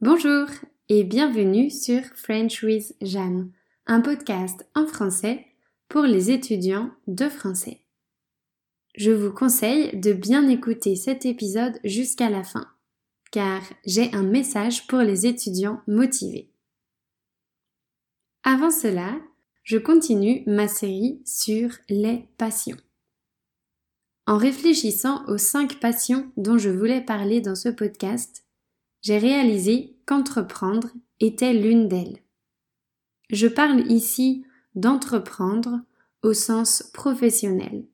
Bonjour et bienvenue sur French with Jeanne, un podcast en français pour les étudiants de français. Je vous conseille de bien écouter cet épisode jusqu'à la fin, car j'ai un message pour les étudiants motivés. Avant cela, je continue ma série sur les passions. En réfléchissant aux cinq passions dont je voulais parler dans ce podcast, j'ai réalisé qu'entreprendre était l'une d'elles. Je parle ici d'entreprendre au sens professionnel.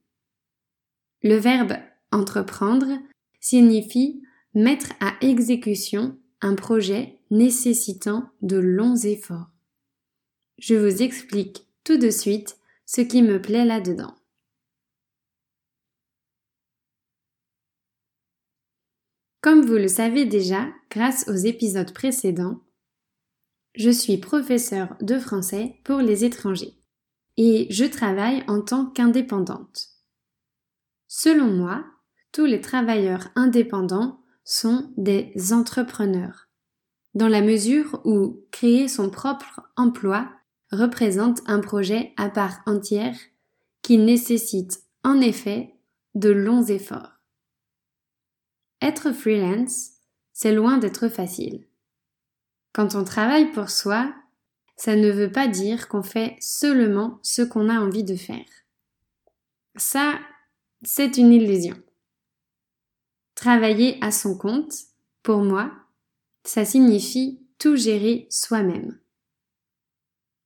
Le verbe entreprendre signifie mettre à exécution un projet nécessitant de longs efforts. Je vous explique tout de suite ce qui me plaît là-dedans. Comme vous le savez déjà, grâce aux épisodes précédents, je suis professeur de français pour les étrangers et je travaille en tant qu'indépendante. Selon moi, tous les travailleurs indépendants sont des entrepreneurs, dans la mesure où créer son propre emploi représente un projet à part entière qui nécessite en effet de longs efforts. Être freelance, c'est loin d'être facile. Quand on travaille pour soi, ça ne veut pas dire qu'on fait seulement ce qu'on a envie de faire. Ça, c'est une illusion. Travailler à son compte, pour moi, ça signifie tout gérer soi-même.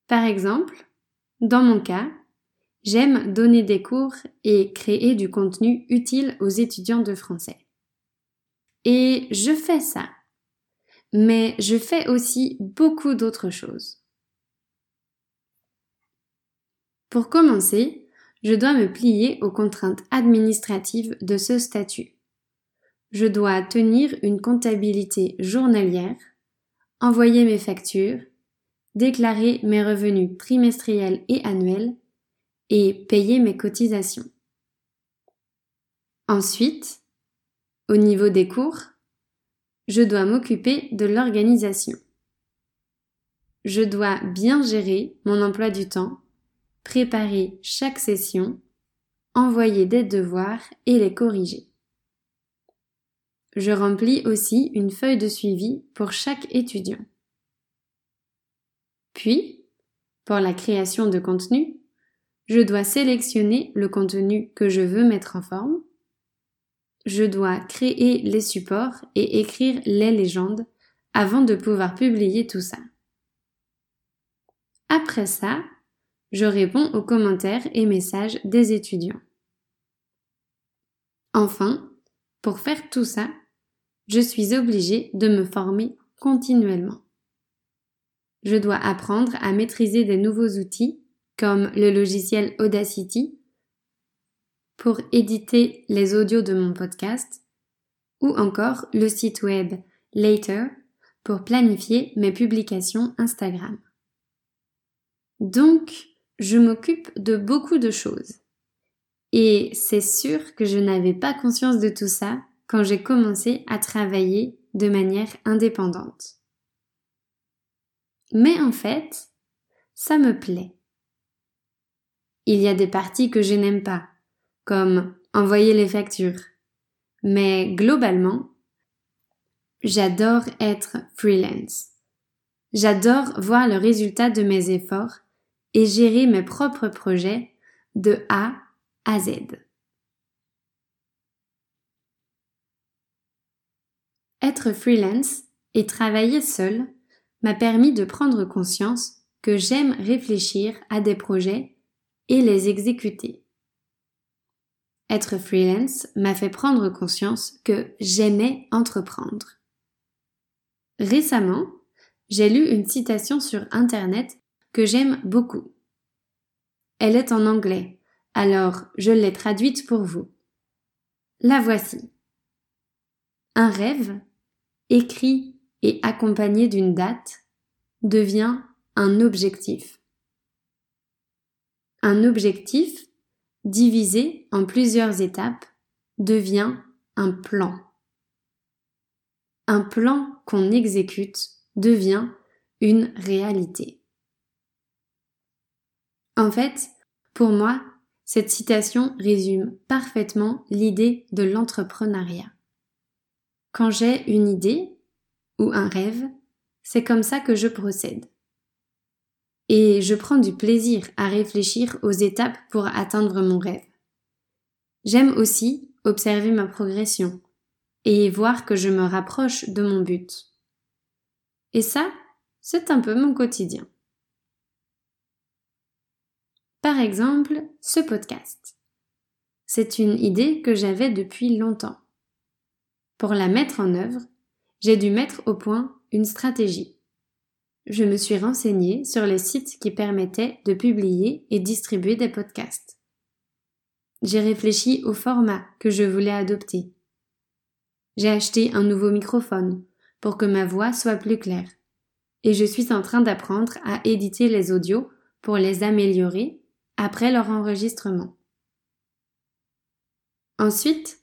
Par exemple, dans mon cas, j'aime donner des cours et créer du contenu utile aux étudiants de français. Et je fais ça. Mais je fais aussi beaucoup d'autres choses. Pour commencer, je dois me plier aux contraintes administratives de ce statut. Je dois tenir une comptabilité journalière, envoyer mes factures, déclarer mes revenus trimestriels et annuels et payer mes cotisations. Ensuite, au niveau des cours, je dois m'occuper de l'organisation. Je dois bien gérer mon emploi du temps, préparer chaque session, envoyer des devoirs et les corriger. Je remplis aussi une feuille de suivi pour chaque étudiant. Puis, pour la création de contenu, je dois sélectionner le contenu que je veux mettre en forme, je dois créer les supports et écrire les légendes avant de pouvoir publier tout ça. Après ça, je réponds aux commentaires et messages des étudiants. Enfin, pour faire tout ça, je suis obligée de me former continuellement. Je dois apprendre à maîtriser des nouveaux outils comme le logiciel Audacity pour éditer les audios de mon podcast ou encore le site web Later pour planifier mes publications Instagram. Donc, je m'occupe de beaucoup de choses. Et c'est sûr que je n'avais pas conscience de tout ça quand j'ai commencé à travailler de manière indépendante. Mais en fait, ça me plaît. Il y a des parties que je n'aime pas, comme envoyer les factures. Mais globalement, j'adore être freelance. J'adore voir le résultat de mes efforts et gérer mes propres projets de A à Z. Être freelance et travailler seul m'a permis de prendre conscience que j'aime réfléchir à des projets et les exécuter. Être freelance m'a fait prendre conscience que j'aimais entreprendre. Récemment, j'ai lu une citation sur Internet que j'aime beaucoup. Elle est en anglais, alors je l'ai traduite pour vous. La voici. Un rêve, écrit et accompagné d'une date, devient un objectif. Un objectif divisé en plusieurs étapes, devient un plan. un plan qu'on exécute devient une réalité. En fait, pour moi, cette citation résume parfaitement l'idée de l'entrepreneuriat. Quand j'ai une idée ou un rêve, c'est comme ça que je procède. Et je prends du plaisir à réfléchir aux étapes pour atteindre mon rêve. J'aime aussi observer ma progression et voir que je me rapproche de mon but. Et ça, c'est un peu mon quotidien. Par exemple, ce podcast. C'est une idée que j'avais depuis longtemps. Pour la mettre en œuvre, j'ai dû mettre au point une stratégie. Je me suis renseignée sur les sites qui permettaient de publier et distribuer des podcasts. J'ai réfléchi au format que je voulais adopter. J'ai acheté un nouveau microphone pour que ma voix soit plus claire. Et je suis en train d'apprendre à éditer les audios pour les améliorer après leur enregistrement. Ensuite,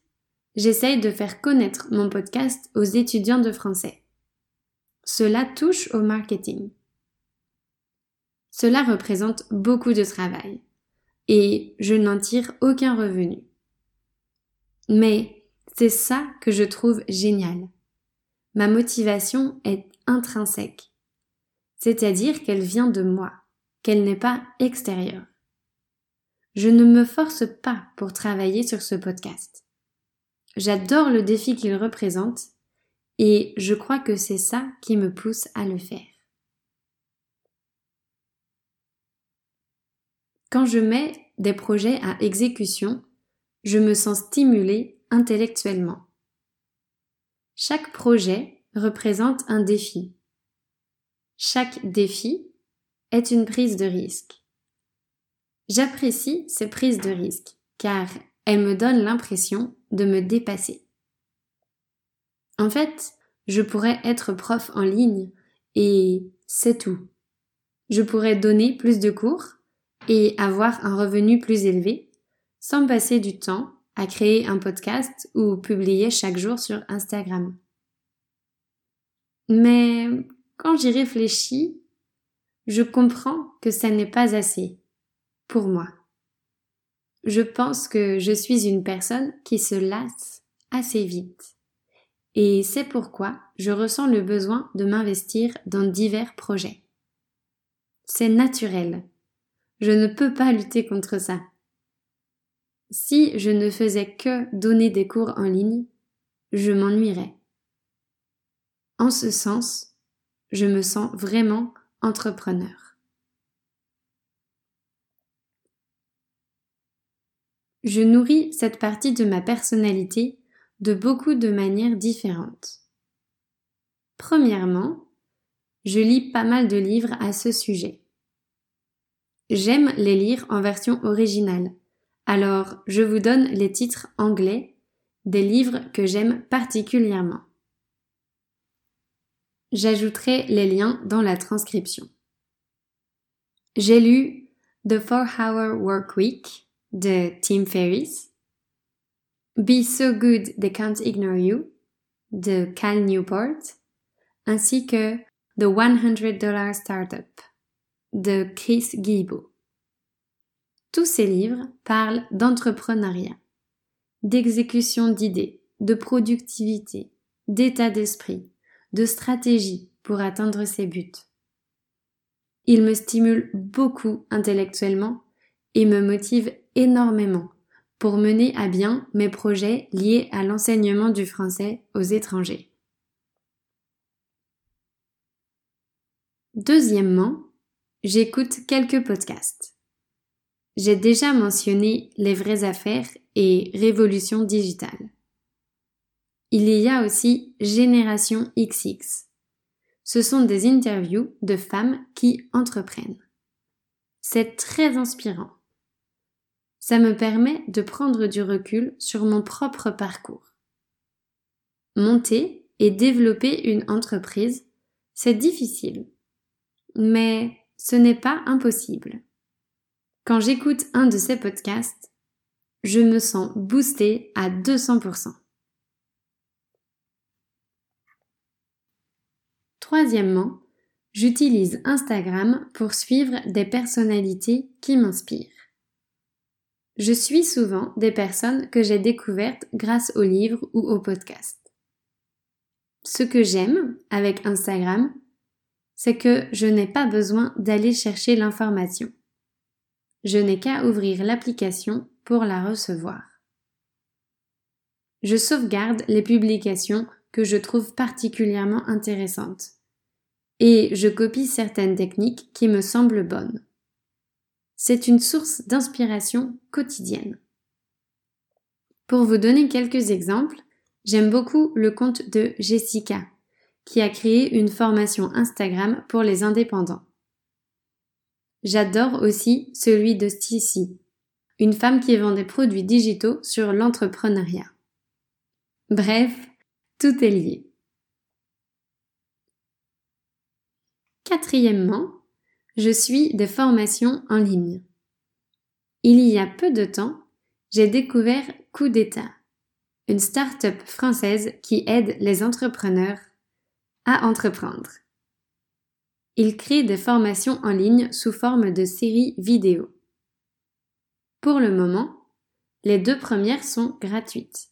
j'essaye de faire connaître mon podcast aux étudiants de français. Cela touche au marketing. Cela représente beaucoup de travail et je n'en tire aucun revenu. Mais c'est ça que je trouve génial. Ma motivation est intrinsèque, c'est-à-dire qu'elle vient de moi, qu'elle n'est pas extérieure. Je ne me force pas pour travailler sur ce podcast. J'adore le défi qu'il représente et je crois que c'est ça qui me pousse à le faire. Quand je mets des projets à exécution, je me sens stimulée intellectuellement. Chaque projet représente un défi. Chaque défi est une prise de risque. J'apprécie ces prises de risque car elles me donnent l'impression de me dépasser. En fait, je pourrais être prof en ligne et c'est tout. Je pourrais donner plus de cours et avoir un revenu plus élevé sans passer du temps à créer un podcast ou publier chaque jour sur Instagram. Mais quand j'y réfléchis, je comprends que ça n'est pas assez pour moi. Je pense que je suis une personne qui se lasse assez vite. Et c'est pourquoi je ressens le besoin de m'investir dans divers projets. C'est naturel. Je ne peux pas lutter contre ça. Si je ne faisais que donner des cours en ligne, je m'ennuierais. En ce sens, je me sens vraiment entrepreneur. Je nourris cette partie de ma personnalité de beaucoup de manières différentes. Premièrement, je lis pas mal de livres à ce sujet. J'aime les lire en version originale, alors je vous donne les titres anglais des livres que j'aime particulièrement. J'ajouterai les liens dans la transcription. J'ai lu The Four Hour Work Week de Tim Ferriss, Be So Good They Can't Ignore You de Cal Newport, ainsi que The 100 Dollar Startup de Chris Guillebeau. Tous ces livres parlent d'entrepreneuriat, d'exécution d'idées, de productivité, d'état d'esprit, de stratégie pour atteindre ses buts. Ils me stimulent beaucoup intellectuellement et me motivent énormément pour mener à bien mes projets liés à l'enseignement du français aux étrangers. Deuxièmement, j'écoute quelques podcasts. J'ai déjà mentionné Les vraies affaires et Révolution digitale. Il y a aussi Génération XX. Ce sont des interviews de femmes qui entreprennent. C'est très inspirant ça me permet de prendre du recul sur mon propre parcours. Monter et développer une entreprise, c'est difficile. Mais ce n'est pas impossible. Quand j'écoute un de ces podcasts, je me sens boostée à 200%. Troisièmement, j'utilise Instagram pour suivre des personnalités qui m'inspirent. Je suis souvent des personnes que j'ai découvertes grâce aux livres ou aux podcasts. Ce que j'aime avec Instagram, c'est que je n'ai pas besoin d'aller chercher l'information. Je n'ai qu'à ouvrir l'application pour la recevoir. Je sauvegarde les publications que je trouve particulièrement intéressantes. Et je copie certaines techniques qui me semblent bonnes. C'est une source d'inspiration quotidienne. Pour vous donner quelques exemples, j'aime beaucoup le compte de Jessica, qui a créé une formation Instagram pour les indépendants. J'adore aussi celui de Stissi, une femme qui vend des produits digitaux sur l'entrepreneuriat. Bref, tout est lié. Quatrièmement, je suis des formations en ligne. Il y a peu de temps, j'ai découvert Coup d'État, une start-up française qui aide les entrepreneurs à entreprendre. Il crée des formations en ligne sous forme de séries vidéo. Pour le moment, les deux premières sont gratuites.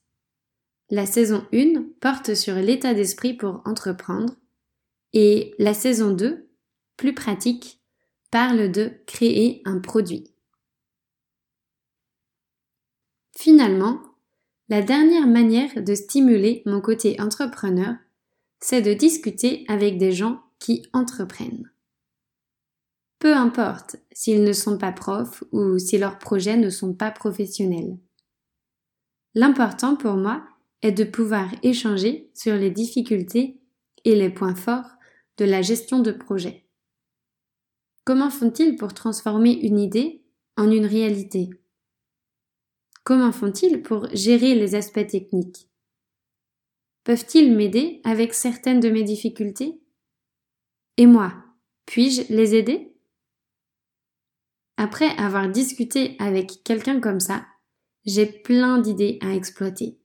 La saison 1 porte sur l'état d'esprit pour entreprendre et la saison 2, plus pratique, parle de créer un produit. Finalement, la dernière manière de stimuler mon côté entrepreneur, c'est de discuter avec des gens qui entreprennent. Peu importe s'ils ne sont pas profs ou si leurs projets ne sont pas professionnels. L'important pour moi est de pouvoir échanger sur les difficultés et les points forts de la gestion de projet. Comment font-ils pour transformer une idée en une réalité? Comment font-ils pour gérer les aspects techniques? Peuvent-ils m'aider avec certaines de mes difficultés? Et moi, puis-je les aider? Après avoir discuté avec quelqu'un comme ça, j'ai plein d'idées à exploiter.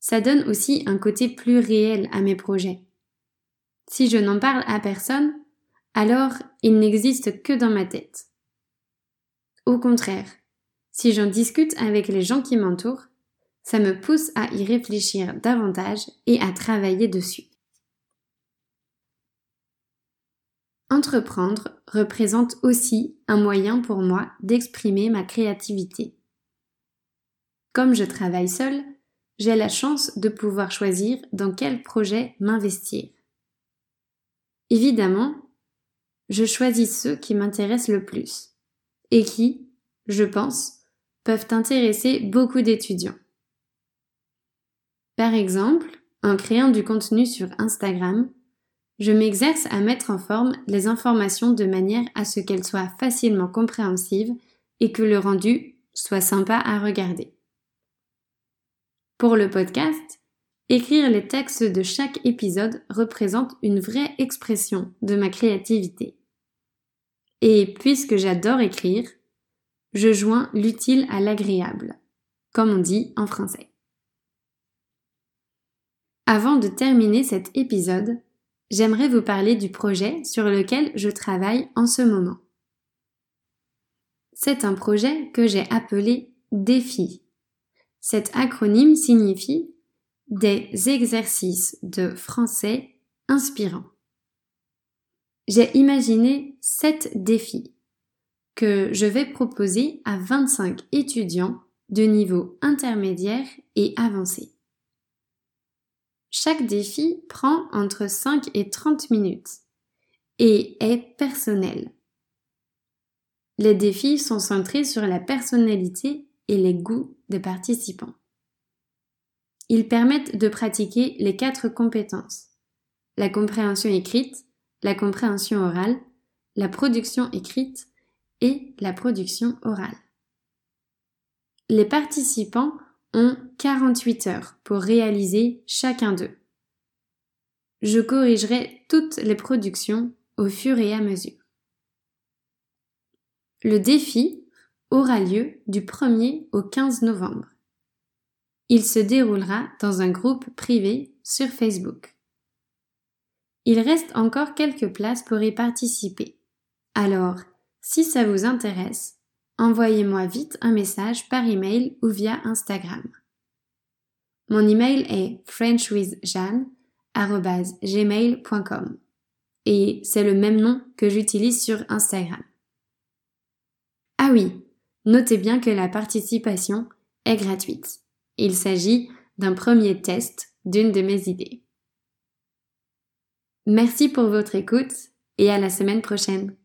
Ça donne aussi un côté plus réel à mes projets. Si je n'en parle à personne, alors ils n'existent que dans ma tête. Au contraire, si j'en discute avec les gens qui m'entourent, ça me pousse à y réfléchir davantage et à travailler dessus. Entreprendre représente aussi un moyen pour moi d'exprimer ma créativité. Comme je travaille seule, j'ai la chance de pouvoir choisir dans quel projet m'investir. Évidemment, je choisis ceux qui m'intéressent le plus et qui, je pense, peuvent intéresser beaucoup d'étudiants. Par exemple, en créant du contenu sur Instagram, je m'exerce à mettre en forme les informations de manière à ce qu'elles soient facilement compréhensives et que le rendu soit sympa à regarder. Pour le podcast, écrire les textes de chaque épisode représente une vraie expression de ma créativité. Et puisque j'adore écrire, je joins l'utile à l'agréable, comme on dit en français. Avant de terminer cet épisode, j'aimerais vous parler du projet sur lequel je travaille en ce moment. C'est un projet que j'ai appelé Défi cet acronyme signifie des exercices de français inspirants. J'ai imaginé sept défis que je vais proposer à 25 étudiants de niveau intermédiaire et avancé. Chaque défi prend entre 5 et 30 minutes et est personnel. Les défis sont centrés sur la personnalité et les goûts des participants. Ils permettent de pratiquer les quatre compétences. La compréhension écrite, la compréhension orale, la production écrite et la production orale. Les participants ont 48 heures pour réaliser chacun d'eux. Je corrigerai toutes les productions au fur et à mesure. Le défi aura lieu du 1er au 15 novembre. Il se déroulera dans un groupe privé sur Facebook. Il reste encore quelques places pour y participer. Alors, si ça vous intéresse, envoyez-moi vite un message par email ou via Instagram. Mon email est frenchwithjeanne.gmail.com et c'est le même nom que j'utilise sur Instagram. Ah oui, notez bien que la participation est gratuite. Il s'agit d'un premier test d'une de mes idées. Merci pour votre écoute et à la semaine prochaine.